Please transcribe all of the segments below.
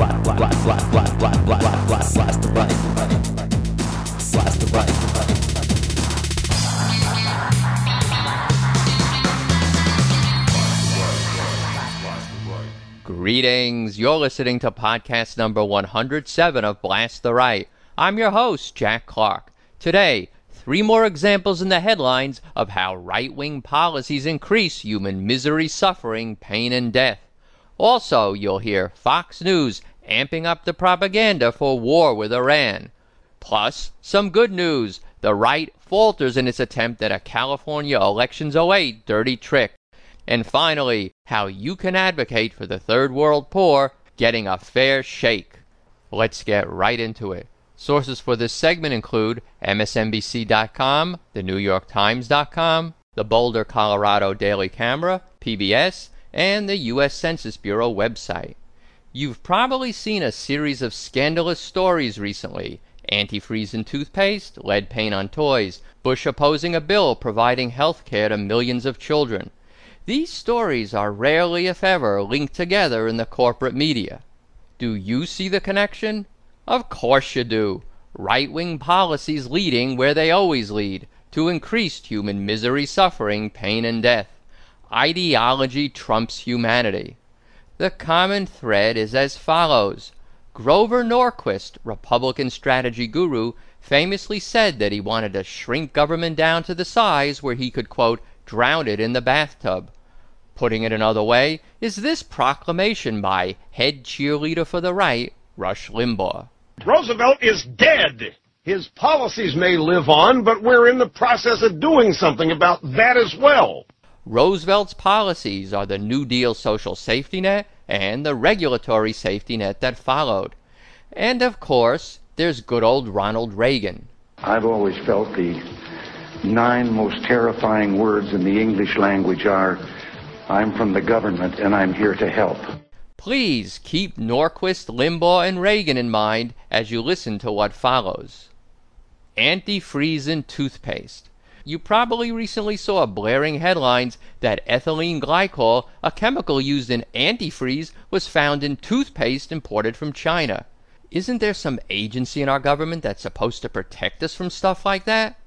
Blast, blast, blast, blast, blast, blast, blast, blast, blast the right. Blast the right. Greetings. You're listening to podcast number 107 of Blast the Right. I'm your host, Jack Clark. Today, three more examples in the headlines of how right wing policies increase human misery, suffering, pain, and death. Also, you'll hear Fox News amping up the propaganda for war with Iran. Plus, some good news. The right falters in its attempt at a California Elections 08 dirty trick. And finally, how you can advocate for the third world poor getting a fair shake. Let's get right into it. Sources for this segment include MSNBC.com, the New York Times.com, the Boulder, Colorado Daily Camera, PBS, and the U.S. Census Bureau website. You've probably seen a series of scandalous stories recently antifreeze in toothpaste, lead paint on toys, Bush opposing a bill providing health care to millions of children. These stories are rarely, if ever, linked together in the corporate media. Do you see the connection? Of course you do. Right wing policies leading where they always lead to increased human misery, suffering, pain, and death. Ideology trumps humanity. The common thread is as follows Grover Norquist, Republican strategy guru, famously said that he wanted to shrink government down to the size where he could, quote, drown it in the bathtub. Putting it another way, is this proclamation by head cheerleader for the right, Rush Limbaugh. Roosevelt is dead. His policies may live on, but we're in the process of doing something about that as well. Roosevelt's policies are the New Deal social safety net and the regulatory safety net that followed. And of course, there's good old Ronald Reagan. I've always felt the nine most terrifying words in the English language are I'm from the government and I'm here to help. Please keep Norquist, Limbaugh, and Reagan in mind as you listen to what follows. Antifreeze in toothpaste. You probably recently saw blaring headlines that ethylene glycol, a chemical used in antifreeze, was found in toothpaste imported from China. Isn't there some agency in our government that's supposed to protect us from stuff like that?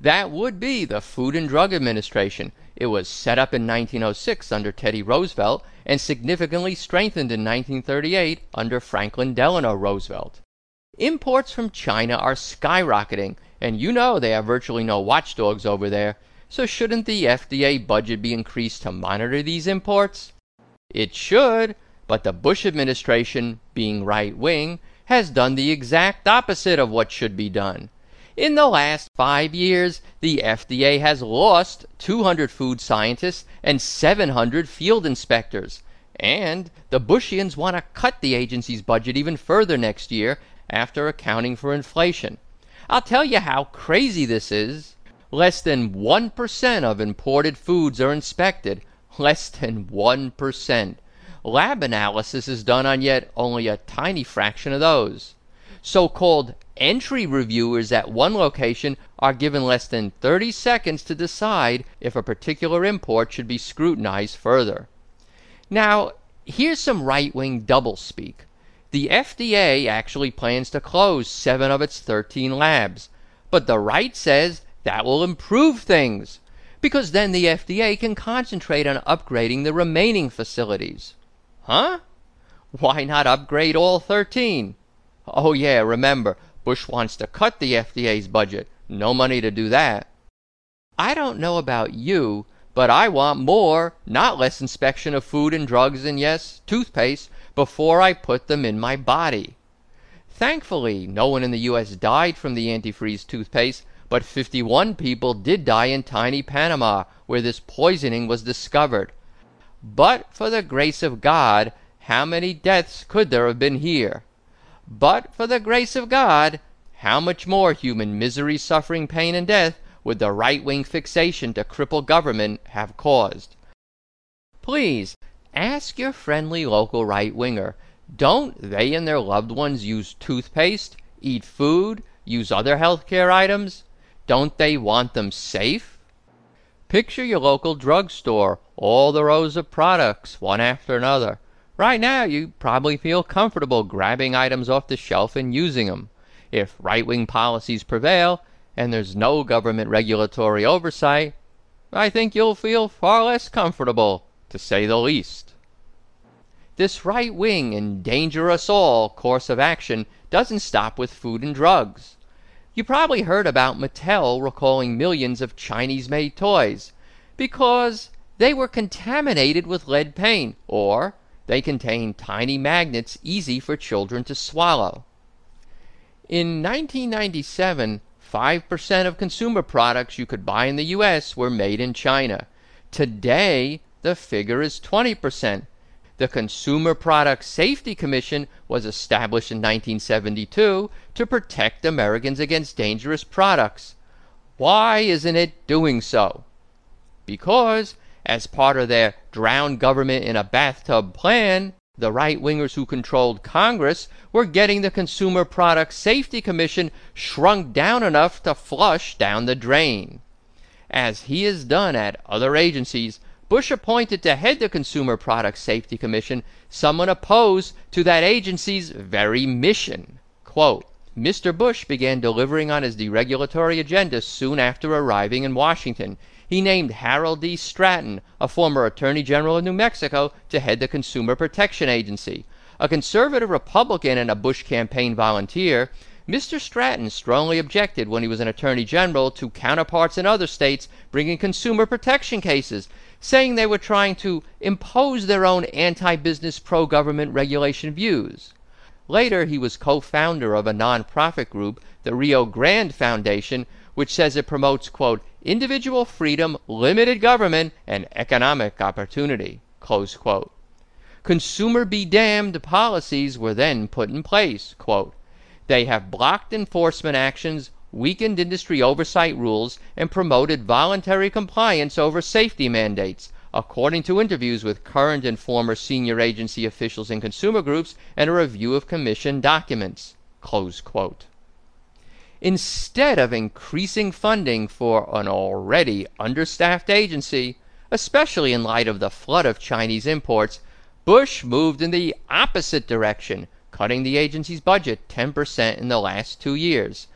That would be the Food and Drug Administration. It was set up in 1906 under Teddy Roosevelt and significantly strengthened in 1938 under Franklin Delano Roosevelt. Imports from China are skyrocketing, and you know they have virtually no watchdogs over there, so shouldn't the FDA budget be increased to monitor these imports? It should, but the Bush administration, being right wing, has done the exact opposite of what should be done. In the last five years, the FDA has lost 200 food scientists and 700 field inspectors. And the Bushians want to cut the agency's budget even further next year after accounting for inflation. I'll tell you how crazy this is. Less than 1% of imported foods are inspected. Less than 1%. Lab analysis is done on yet only a tiny fraction of those. So called entry reviewers at one location are given less than 30 seconds to decide if a particular import should be scrutinized further. Now, here's some right wing doublespeak. The FDA actually plans to close seven of its 13 labs, but the right says that will improve things because then the FDA can concentrate on upgrading the remaining facilities. Huh? Why not upgrade all 13? Oh, yeah, remember, Bush wants to cut the FDA's budget. No money to do that. I don't know about you, but I want more, not less inspection of food and drugs and, yes, toothpaste before I put them in my body. Thankfully, no one in the U.S. died from the antifreeze toothpaste, but 51 people did die in tiny Panama, where this poisoning was discovered. But for the grace of God, how many deaths could there have been here? But for the grace of God, how much more human misery, suffering, pain, and death would the right wing fixation to cripple government have caused? Please ask your friendly local right winger don't they and their loved ones use toothpaste, eat food, use other health care items? Don't they want them safe? Picture your local drugstore, all the rows of products, one after another. Right now, you probably feel comfortable grabbing items off the shelf and using them. If right wing policies prevail and there's no government regulatory oversight, I think you'll feel far less comfortable, to say the least. This right wing and danger us all course of action doesn't stop with food and drugs. You probably heard about Mattel recalling millions of Chinese made toys because they were contaminated with lead paint or they contained tiny magnets easy for children to swallow. In 1997, 5% of consumer products you could buy in the US were made in China. Today, the figure is 20%. The Consumer Product Safety Commission was established in 1972 to protect Americans against dangerous products. Why isn't it doing so? Because as part of their drown government in a bathtub plan, the right wingers who controlled Congress were getting the Consumer Product Safety Commission shrunk down enough to flush down the drain. As he has done at other agencies, Bush appointed to head the Consumer Product Safety Commission someone opposed to that agency's very mission. Quote, Mr. Bush began delivering on his deregulatory agenda soon after arriving in Washington he named Harold D. Stratton, a former Attorney General of New Mexico, to head the Consumer Protection Agency. A conservative Republican and a Bush campaign volunteer, Mr. Stratton strongly objected when he was an Attorney General to counterparts in other states bringing consumer protection cases, saying they were trying to impose their own anti business, pro government regulation views. Later, he was co founder of a nonprofit group, the Rio Grande Foundation, which says it promotes, quote, individual freedom, limited government, and economic opportunity, close quote. Consumer be damned policies were then put in place, quote. They have blocked enforcement actions, weakened industry oversight rules, and promoted voluntary compliance over safety mandates, according to interviews with current and former senior agency officials and consumer groups and a review of commission documents. Instead of increasing funding for an already understaffed agency, especially in light of the flood of Chinese imports, Bush moved in the opposite direction, cutting the agency's budget 10% in the last two years.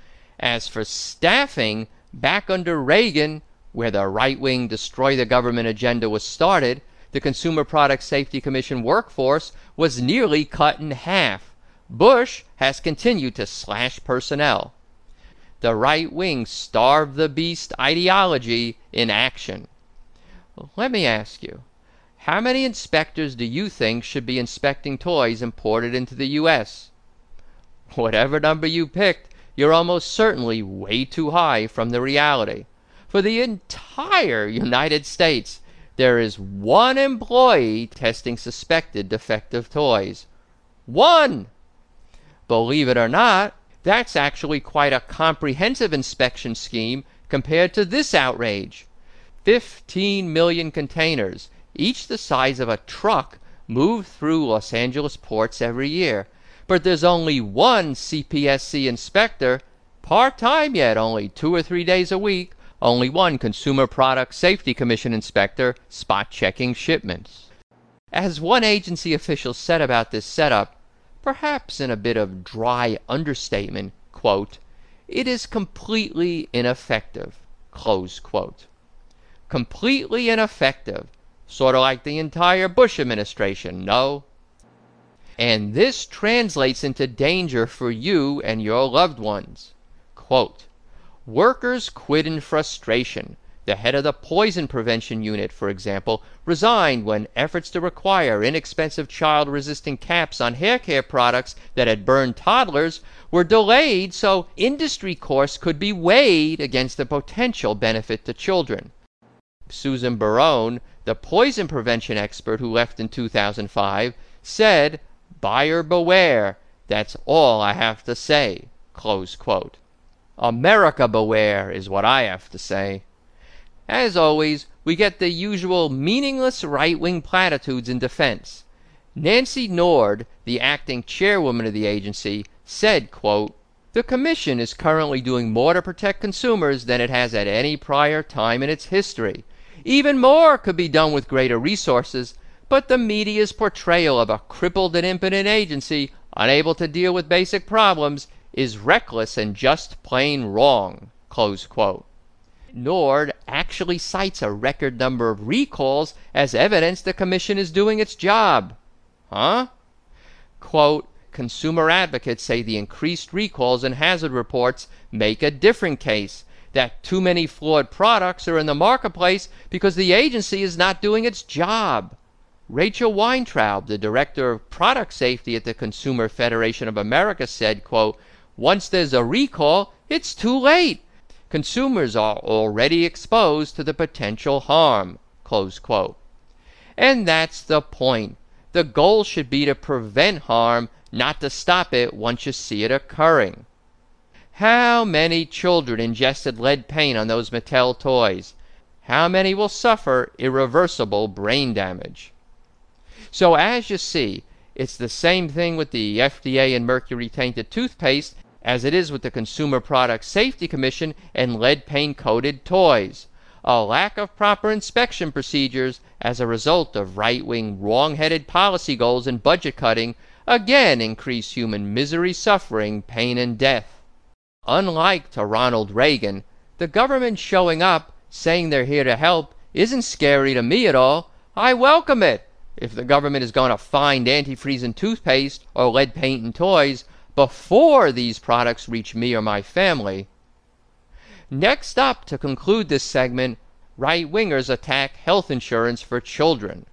As for staffing, back under Reagan, where the right wing destroy the government agenda was started, the Consumer Product Safety Commission workforce was nearly cut in half. Bush has continued to slash personnel the right wing starve the beast ideology in action. Let me ask you, how many inspectors do you think should be inspecting toys imported into the U.S.? Whatever number you picked, you're almost certainly way too high from the reality. For the entire United States, there is one employee testing suspected defective toys. One! Believe it or not, that's actually quite a comprehensive inspection scheme compared to this outrage. 15 million containers, each the size of a truck, move through Los Angeles ports every year. But there's only one CPSC inspector, part time yet, only two or three days a week, only one Consumer Product Safety Commission inspector spot checking shipments. As one agency official said about this setup, perhaps in a bit of dry understatement, quote, it is completely ineffective, close quote. Completely ineffective, sort of like the entire Bush administration, no? And this translates into danger for you and your loved ones. Quote, Workers quit in frustration the head of the poison prevention unit, for example, resigned when efforts to require inexpensive child resistant caps on hair care products that had burned toddlers were delayed so industry costs could be weighed against the potential benefit to children. Susan Barone, the poison prevention expert who left in 2005, said, Buyer beware. That's all I have to say. America beware is what I have to say. As always, we get the usual meaningless right wing platitudes in defense. Nancy Nord, the acting chairwoman of the agency, said, quote, The Commission is currently doing more to protect consumers than it has at any prior time in its history. Even more could be done with greater resources, but the media's portrayal of a crippled and impotent agency unable to deal with basic problems is reckless and just plain wrong. Nord actually cites a record number of recalls as evidence the Commission is doing its job. Huh? Quote, Consumer advocates say the increased recalls and hazard reports make a different case that too many flawed products are in the marketplace because the agency is not doing its job. Rachel Weintraub, the director of product safety at the Consumer Federation of America, said, quote, Once there's a recall, it's too late. Consumers are already exposed to the potential harm. close quote. And that's the point. The goal should be to prevent harm, not to stop it once you see it occurring. How many children ingested lead paint on those Mattel toys? How many will suffer irreversible brain damage? So, as you see, it's the same thing with the FDA and mercury tainted toothpaste as it is with the Consumer Product Safety Commission and lead paint coated toys. A lack of proper inspection procedures as a result of right wing wrong headed policy goals and budget cutting again increase human misery, suffering, pain, and death. Unlike to Ronald Reagan, the government showing up, saying they're here to help, isn't scary to me at all. I welcome it. If the government is going to find antifreeze in toothpaste or lead paint in toys before these products reach me or my family. Next up, to conclude this segment, right wingers attack health insurance for children.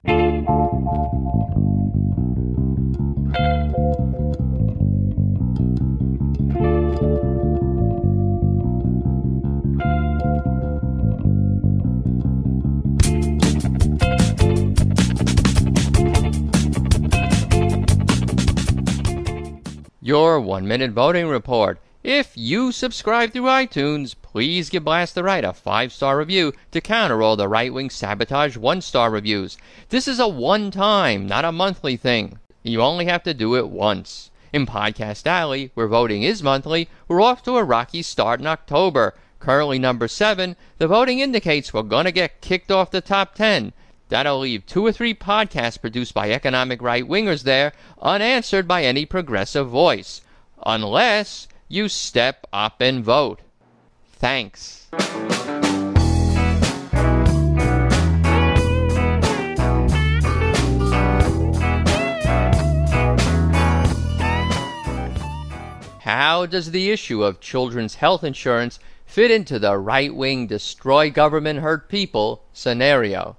Your one minute voting report. If you subscribe through iTunes, please give Blast the Right a five star review to counter all the right wing sabotage one star reviews. This is a one time, not a monthly thing. You only have to do it once. In Podcast Alley, where voting is monthly, we're off to a rocky start in October. Currently number 7, the voting indicates we're going to get kicked off the top 10. That'll leave two or three podcasts produced by economic right wingers there unanswered by any progressive voice. Unless you step up and vote. Thanks. How does the issue of children's health insurance fit into the right wing destroy government, hurt people scenario?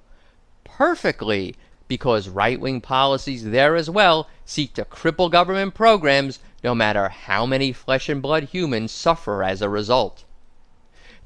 Perfectly because right wing policies there as well seek to cripple government programs no matter how many flesh and blood humans suffer as a result.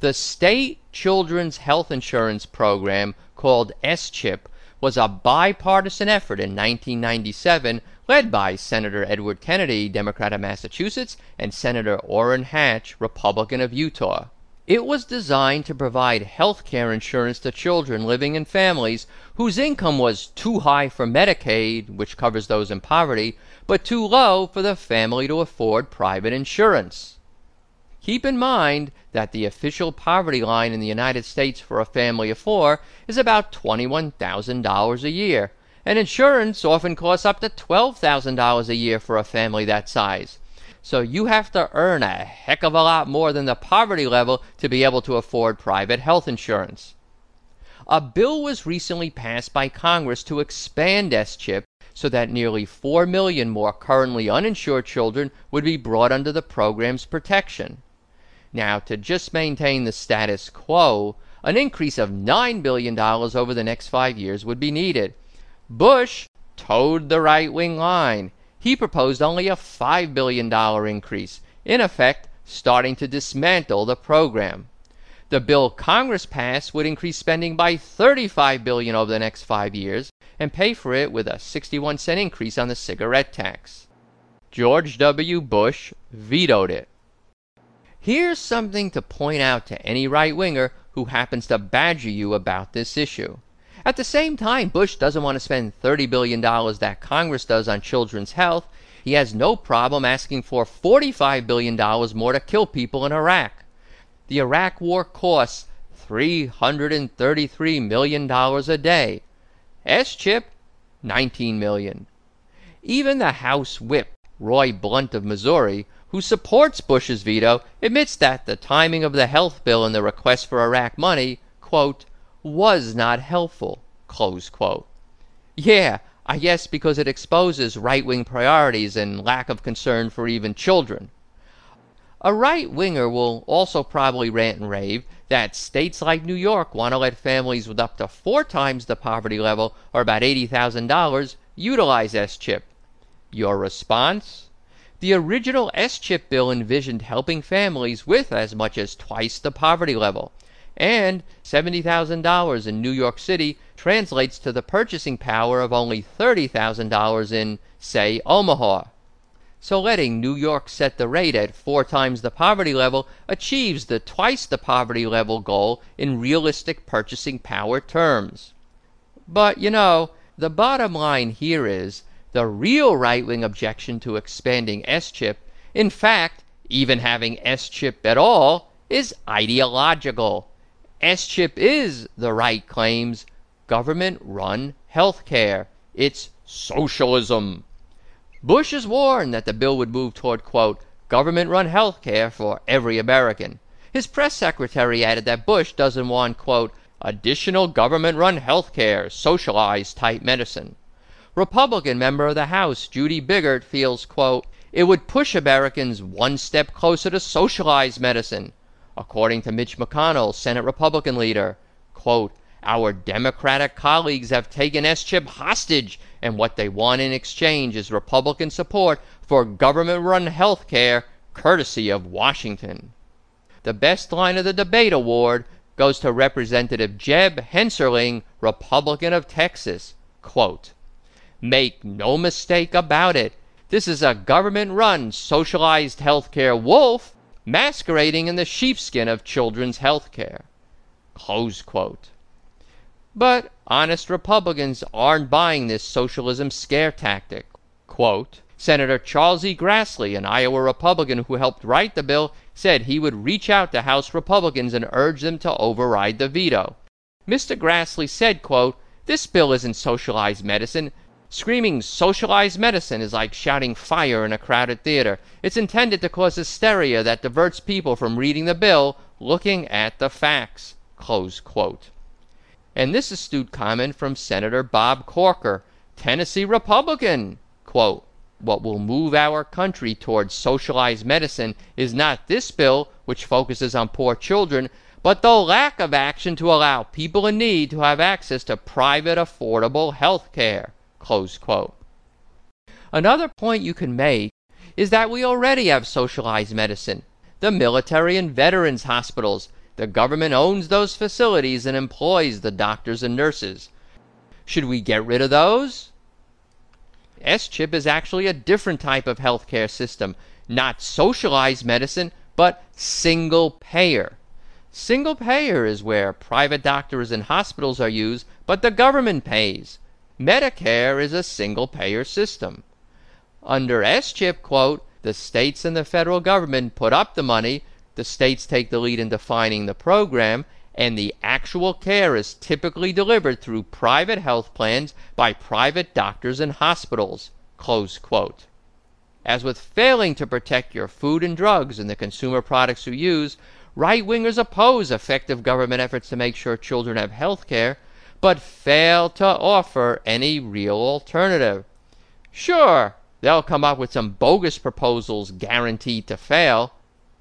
The state children's health insurance program called S-CHIP was a bipartisan effort in 1997 led by Senator Edward Kennedy, Democrat of Massachusetts, and Senator Orrin Hatch, Republican of Utah. It was designed to provide health care insurance to children living in families whose income was too high for Medicaid, which covers those in poverty, but too low for the family to afford private insurance. Keep in mind that the official poverty line in the United States for a family of four is about $21,000 a year, and insurance often costs up to $12,000 a year for a family that size. So you have to earn a heck of a lot more than the poverty level to be able to afford private health insurance. A bill was recently passed by Congress to expand S-CHIP so that nearly 4 million more currently uninsured children would be brought under the program's protection. Now, to just maintain the status quo, an increase of $9 billion over the next five years would be needed. Bush toed the right wing line he proposed only a $5 billion increase, in effect, starting to dismantle the program. The bill Congress passed would increase spending by 35 billion over the next five years and pay for it with a 61 cent increase on the cigarette tax. George W. Bush vetoed it. Here's something to point out to any right winger who happens to badger you about this issue. At the same time, Bush doesn't want to spend $30 billion that Congress does on children's health. He has no problem asking for $45 billion more to kill people in Iraq. The Iraq war costs $333 million a day. S-chip 19 million. Even the House whip, Roy Blunt of Missouri, who supports Bush's veto, admits that the timing of the health bill and the request for Iraq money, quote, was not helpful. Yeah, I guess because it exposes right wing priorities and lack of concern for even children. A right winger will also probably rant and rave that states like New York want to let families with up to four times the poverty level, or about $80,000, utilize S chip. Your response? The original S chip bill envisioned helping families with as much as twice the poverty level. And $70,000 in New York City translates to the purchasing power of only $30,000 in, say, Omaha. So letting New York set the rate at four times the poverty level achieves the twice the poverty level goal in realistic purchasing power terms. But, you know, the bottom line here is the real right wing objection to expanding S chip, in fact, even having S chip at all, is ideological. S chip is, the right claims, government run health care. It's socialism. Bush has warned that the bill would move toward, quote, government run health care for every American. His press secretary added that Bush doesn't want, quote, additional government run health care, socialized type medicine. Republican member of the House, Judy Biggert, feels, quote, it would push Americans one step closer to socialized medicine. According to Mitch McConnell, Senate Republican leader, quote, our Democratic colleagues have taken S chip hostage and what they want in exchange is Republican support for government run health care courtesy of Washington. The best line of the debate award goes to Representative Jeb Hensarling, Republican of Texas. Quote, Make no mistake about it, this is a government run socialized health care wolf masquerading in the sheepskin of children's health care. But honest Republicans aren't buying this socialism scare tactic. Quote, Senator Charles E. Grassley, an Iowa Republican who helped write the bill, said he would reach out to House Republicans and urge them to override the veto. Mr. Grassley said, quote, This bill isn't socialized medicine. Screaming socialized medicine is like shouting fire in a crowded theater. It's intended to cause hysteria that diverts people from reading the bill, looking at the facts. And this astute comment from Senator Bob Corker, Tennessee Republican. Quote, what will move our country towards socialized medicine is not this bill, which focuses on poor children, but the lack of action to allow people in need to have access to private, affordable health care. Close quote. Another point you can make is that we already have socialized medicine. The military and veterans hospitals the government owns those facilities and employs the doctors and nurses. Should we get rid of those? S chip is actually a different type of healthcare system, not socialized medicine, but single payer. Single payer is where private doctors and hospitals are used, but the government pays. Medicare is a single payer system. Under S chip, quote, the states and the federal government put up the money the states take the lead in defining the program, and the actual care is typically delivered through private health plans by private doctors and hospitals. Close quote. As with failing to protect your food and drugs and the consumer products you use, right wingers oppose effective government efforts to make sure children have health care, but fail to offer any real alternative. Sure, they'll come up with some bogus proposals guaranteed to fail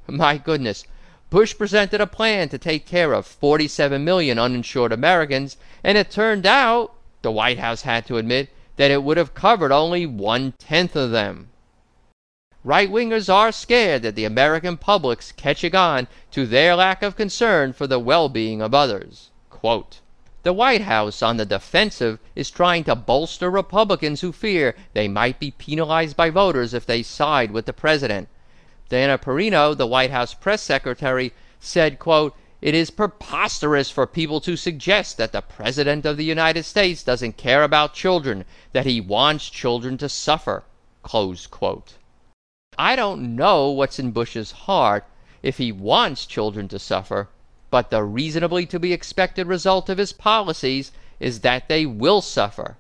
my goodness, Bush presented a plan to take care of 47 million uninsured Americans, and it turned out, the White House had to admit, that it would have covered only one tenth of them. Right wingers are scared that the American public's catching on to their lack of concern for the well being of others. Quote, the White House, on the defensive, is trying to bolster Republicans who fear they might be penalized by voters if they side with the president. Dana Perino, the White House press secretary, said, quote, it is preposterous for people to suggest that the President of the United States doesn't care about children, that he wants children to suffer. I don't know what's in Bush's heart if he wants children to suffer, but the reasonably to be expected result of his policies is that they will suffer.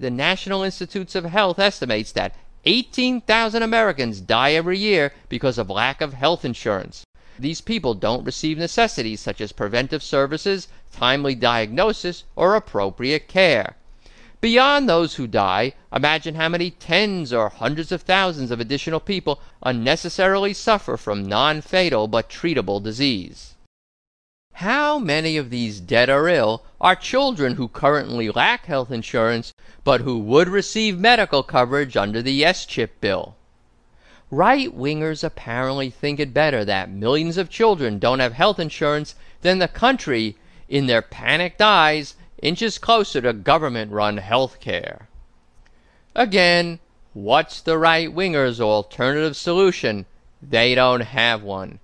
The National Institutes of Health estimates that 18,000 Americans die every year because of lack of health insurance. These people don't receive necessities such as preventive services, timely diagnosis, or appropriate care. Beyond those who die, imagine how many tens or hundreds of thousands of additional people unnecessarily suffer from non fatal but treatable disease. How many of these dead or ill are children who currently lack health insurance but who would receive medical coverage under the S chip bill? Right wingers apparently think it better that millions of children don't have health insurance than the country, in their panicked eyes, inches closer to government run health care. Again, what's the right wingers' alternative solution? They don't have one.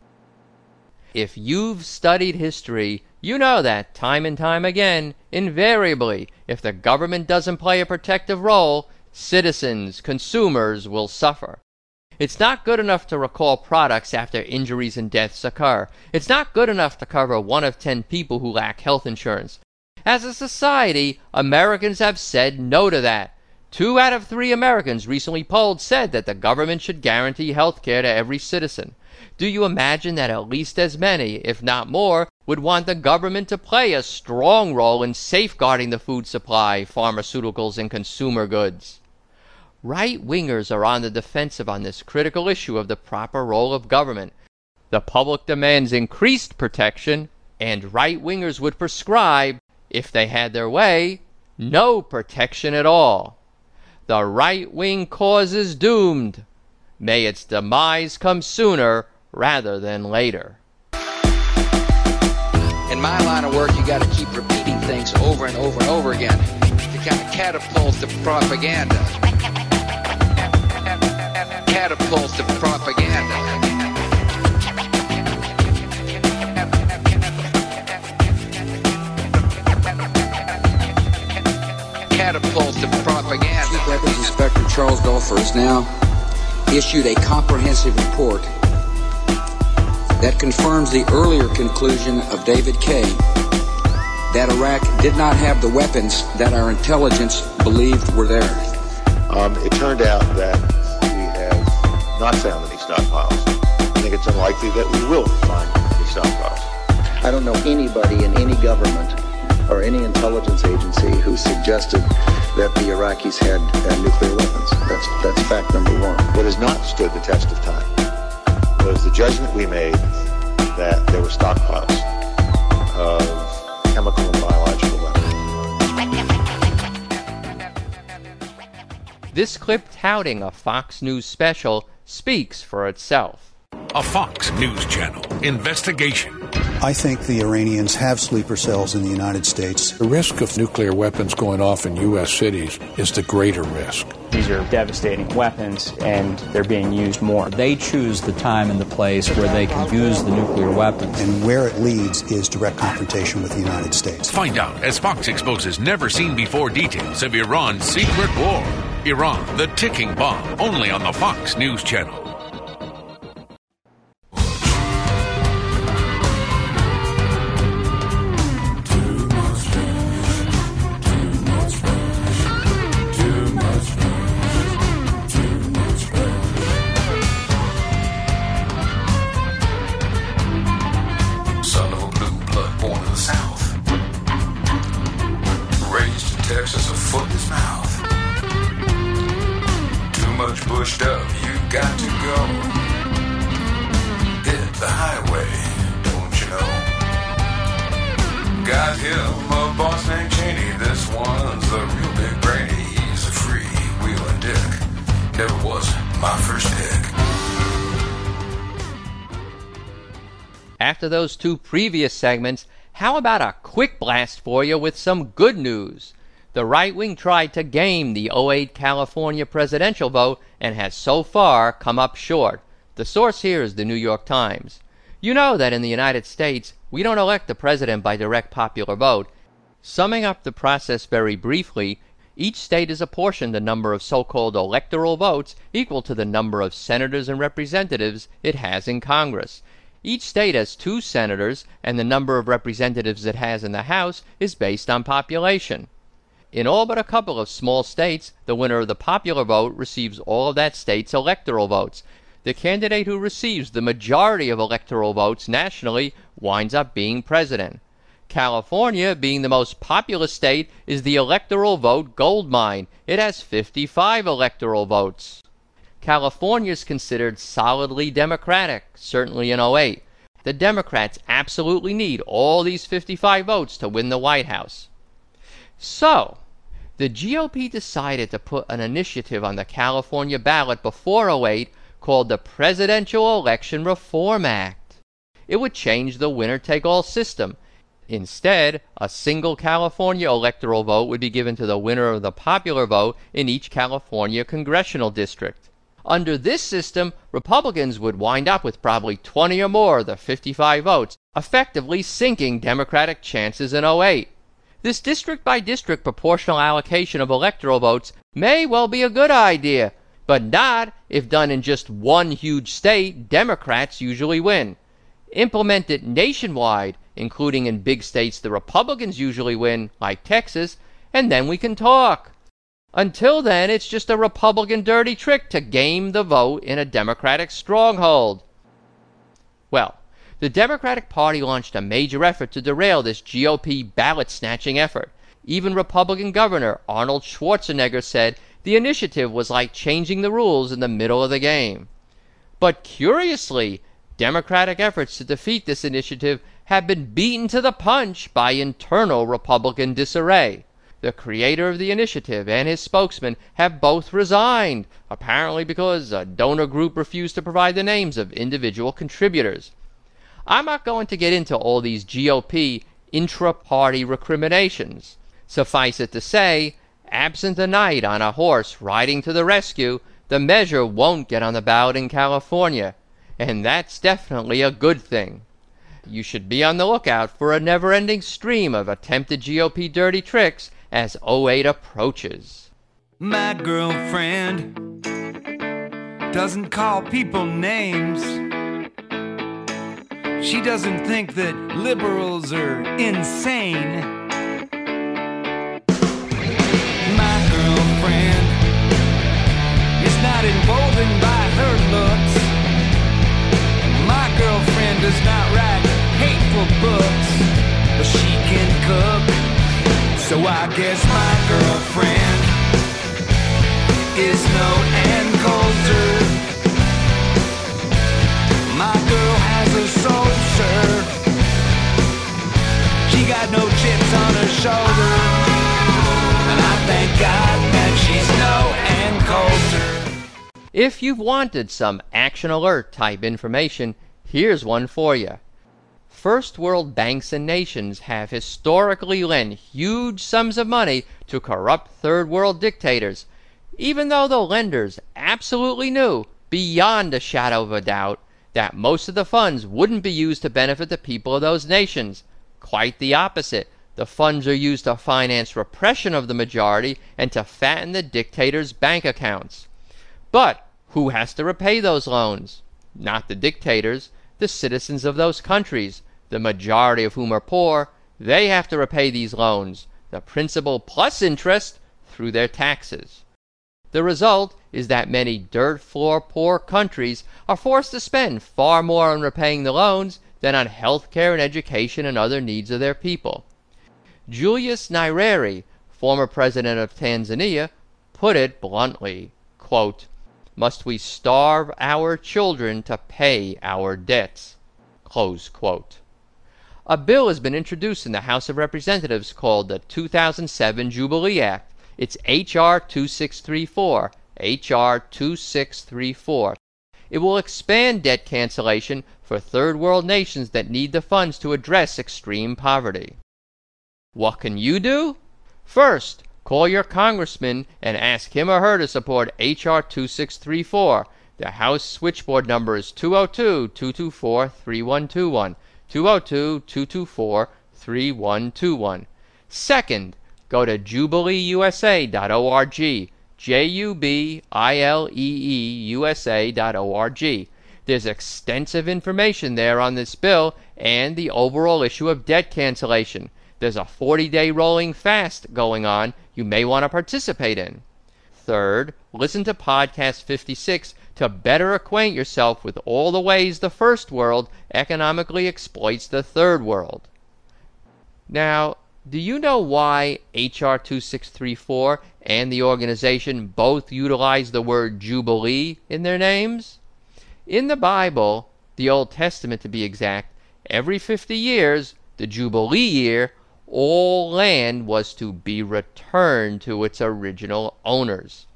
If you've studied history, you know that time and time again, invariably, if the government doesn't play a protective role, citizens, consumers will suffer. It's not good enough to recall products after injuries and deaths occur. It's not good enough to cover one of ten people who lack health insurance. As a society, Americans have said no to that. Two out of three Americans recently polled said that the government should guarantee health care to every citizen. Do you imagine that at least as many, if not more, would want the government to play a strong role in safeguarding the food supply, pharmaceuticals, and consumer goods? Right wingers are on the defensive on this critical issue of the proper role of government. The public demands increased protection, and right wingers would prescribe, if they had their way, no protection at all. The right wing cause is doomed. May its demise come sooner rather than later. In my line of work, you got to keep repeating things over and over and over again to kind of catapult the propaganda. Catapult the propaganda. Catapult the propaganda. Chief Weapons Inspector Charles Duelfer has now issued a comprehensive report that confirms the earlier conclusion of David Kay that Iraq did not have the weapons that our intelligence believed were there. Um, it turned out that we have not found any stockpiles. I think it's unlikely that we will find any stockpiles. I don't know anybody in any government or any intelligence agency who suggested that the Iraqis had uh, nuclear weapons. That's that's fact number one. What has not stood the test of time was the judgment we made that there were stockpiles of chemical and biological weapons. This clip touting a Fox News special speaks for itself. A Fox News Channel investigation. I think the Iranians have sleeper cells in the United States. The risk of nuclear weapons going off in U.S. cities is the greater risk. These are devastating weapons, and they're being used more. They choose the time and the place where they can use the nuclear weapons. And where it leads is direct confrontation with the United States. Find out as Fox exposes never seen before details of Iran's secret war. Iran, the ticking bomb, only on the Fox News Channel. Pushed up, you got to go. Hit the highway, don't you know? Got him a boss named Cheney. This one's real big brainy. He's a free wheeling dick. Never was my first pick. After those two previous segments, how about a quick blast for you with some good news? The right wing tried to game the 08 California presidential vote and has so far come up short. The source here is the New York Times. You know that in the United States, we don't elect the president by direct popular vote. Summing up the process very briefly, each state is apportioned a number of so called electoral votes equal to the number of senators and representatives it has in Congress. Each state has two senators, and the number of representatives it has in the House is based on population. In all but a couple of small states, the winner of the popular vote receives all of that state's electoral votes. The candidate who receives the majority of electoral votes nationally winds up being president. California, being the most populous state, is the electoral vote gold mine. It has 55 electoral votes. California is considered solidly Democratic, certainly in 08. The Democrats absolutely need all these 55 votes to win the White House. So, the GOP decided to put an initiative on the California ballot before 08 called the Presidential Election Reform Act. It would change the winner take all system. Instead, a single California electoral vote would be given to the winner of the popular vote in each California congressional district. Under this system, Republicans would wind up with probably 20 or more of the 55 votes, effectively sinking Democratic chances in 08. This district by district proportional allocation of electoral votes may well be a good idea, but not if done in just one huge state, Democrats usually win. Implement it nationwide, including in big states the Republicans usually win, like Texas, and then we can talk. Until then, it's just a Republican dirty trick to game the vote in a Democratic stronghold. Well, the Democratic Party launched a major effort to derail this GOP ballot snatching effort. Even Republican Governor Arnold Schwarzenegger said the initiative was like changing the rules in the middle of the game. But curiously, Democratic efforts to defeat this initiative have been beaten to the punch by internal Republican disarray. The creator of the initiative and his spokesman have both resigned, apparently because a donor group refused to provide the names of individual contributors. I'm not going to get into all these GOP intra party recriminations. Suffice it to say, absent a knight on a horse riding to the rescue, the measure won't get on the ballot in California, and that's definitely a good thing. You should be on the lookout for a never ending stream of attempted GOP dirty tricks as 08 approaches. My girlfriend doesn't call people names. She doesn't think that liberals are insane. My girlfriend is not emboldened by her looks. My girlfriend does not write hateful books, but she can cook. So I guess my girlfriend is no Ann Coulter. My girl has a soul, got no chips on her shoulder. And I thank God that she's no Coulter. If you've wanted some action alert type information, here's one for you. First world banks and nations have historically lent huge sums of money to corrupt third world dictators, even though the lenders absolutely knew, beyond a shadow of a doubt, that most of the funds wouldn't be used to benefit the people of those nations. Quite the opposite. The funds are used to finance repression of the majority and to fatten the dictators' bank accounts. But who has to repay those loans? Not the dictators, the citizens of those countries the majority of whom are poor, they have to repay these loans, the principal plus interest, through their taxes. The result is that many dirt floor poor countries are forced to spend far more on repaying the loans than on health care and education and other needs of their people. Julius Nyerere, former president of Tanzania, put it bluntly, quote, Must we starve our children to pay our debts? A bill has been introduced in the House of Representatives called the 2007 Jubilee Act. It's H.R. 2634. H.R. 2634. It will expand debt cancellation for third world nations that need the funds to address extreme poverty. What can you do? First, call your congressman and ask him or her to support H.R. 2634. The House switchboard number is 202 224 3121. 202-224-3121. Second, go to jubileeusa.org, J-U-B-I-L-E-E USA.org. There's extensive information there on this bill and the overall issue of debt cancellation. There's a 40 day rolling fast going on you may want to participate in. Third, listen to podcast 56 to better acquaint yourself with all the ways the first world economically exploits the third world. Now, do you know why HR 2634 and the organization both utilize the word Jubilee in their names? In the Bible, the Old Testament to be exact, every 50 years, the Jubilee year, all land was to be returned to its original owners.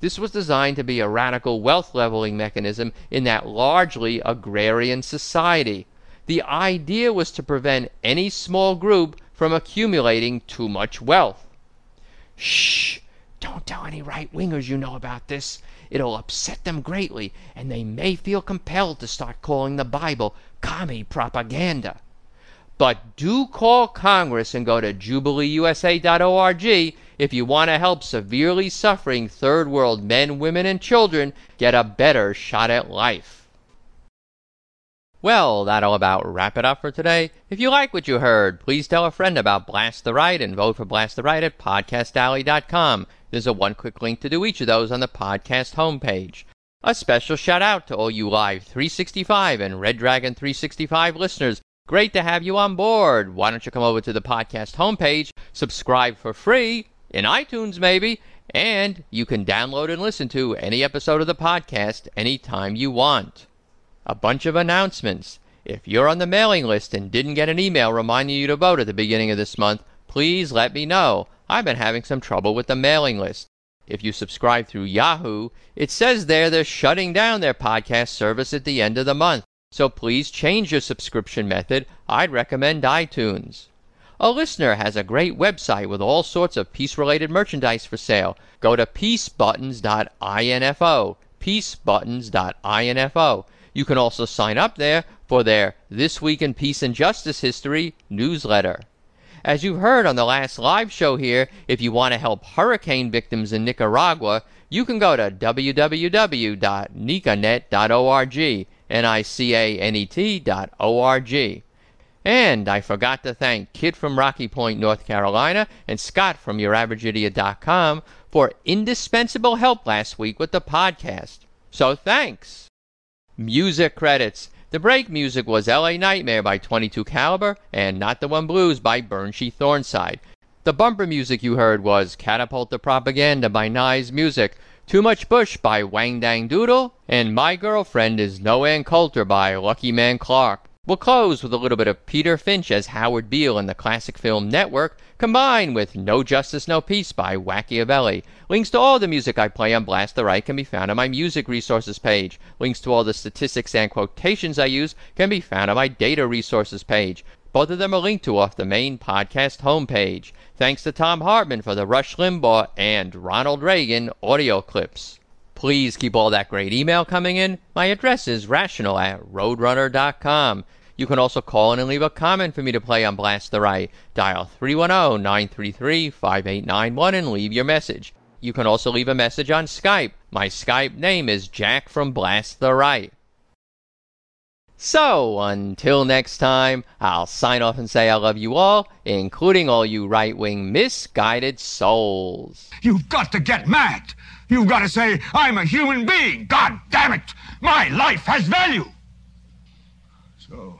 This was designed to be a radical wealth leveling mechanism in that largely agrarian society. The idea was to prevent any small group from accumulating too much wealth. Shh! Don't tell any right wingers you know about this. It'll upset them greatly, and they may feel compelled to start calling the Bible commie propaganda. But do call Congress and go to JubileeUSA.org if you want to help severely suffering third world men, women, and children get a better shot at life. Well, that'll about wrap it up for today. If you like what you heard, please tell a friend about Blast the Right and vote for Blast the Right at podcastalley.com. There's a one click link to do each of those on the podcast homepage. A special shout out to all you Live 365 and Red Dragon 365 listeners Great to have you on board. Why don't you come over to the podcast homepage, subscribe for free, in iTunes maybe, and you can download and listen to any episode of the podcast anytime you want. A bunch of announcements. If you're on the mailing list and didn't get an email reminding you to vote at the beginning of this month, please let me know. I've been having some trouble with the mailing list. If you subscribe through Yahoo, it says there they're shutting down their podcast service at the end of the month. So please change your subscription method. I'd recommend iTunes. A listener has a great website with all sorts of peace related merchandise for sale. Go to peacebuttons.info. Peacebuttons.info. You can also sign up there for their This Week in Peace and Justice History newsletter. As you've heard on the last live show here, if you want to help hurricane victims in Nicaragua, you can go to www.nicanet.org N-I-C-A-N-E-T dot O-R-G. And I forgot to thank Kid from Rocky Point, North Carolina, and Scott from YourAverageIdiot.com for indispensable help last week with the podcast. So thanks. Music credits. The break music was LA Nightmare by 22 Caliber and Not the One Blues by Burnshee Thornside. The bumper music you heard was Catapult the Propaganda by Nye's Music, too Much Bush by Wang Dang Doodle, and My Girlfriend is No Ann Coulter by Lucky Man Clark. We'll close with a little bit of Peter Finch as Howard Beale in the Classic Film Network, combined with No Justice, No Peace by Wacchiavelli. Links to all the music I play on Blast the Right can be found on my music resources page. Links to all the statistics and quotations I use can be found on my data resources page. Both of them are linked to off the main podcast homepage. Thanks to Thom Hartmann for the Rush Limbaugh and Ronald Reagan audio clips. Please keep all that great email coming in. My address is rational at roadrunner.com. You can also call in and leave a comment for me to play on Blast the Right. Dial 310 933 5891 and leave your message. You can also leave a message on Skype. My Skype name is Jack from Blast the Right. So, until next time, I'll sign off and say I love you all, including all you right wing misguided souls. You've got to get mad. You've got to say, I'm a human being. God damn it. My life has value. So,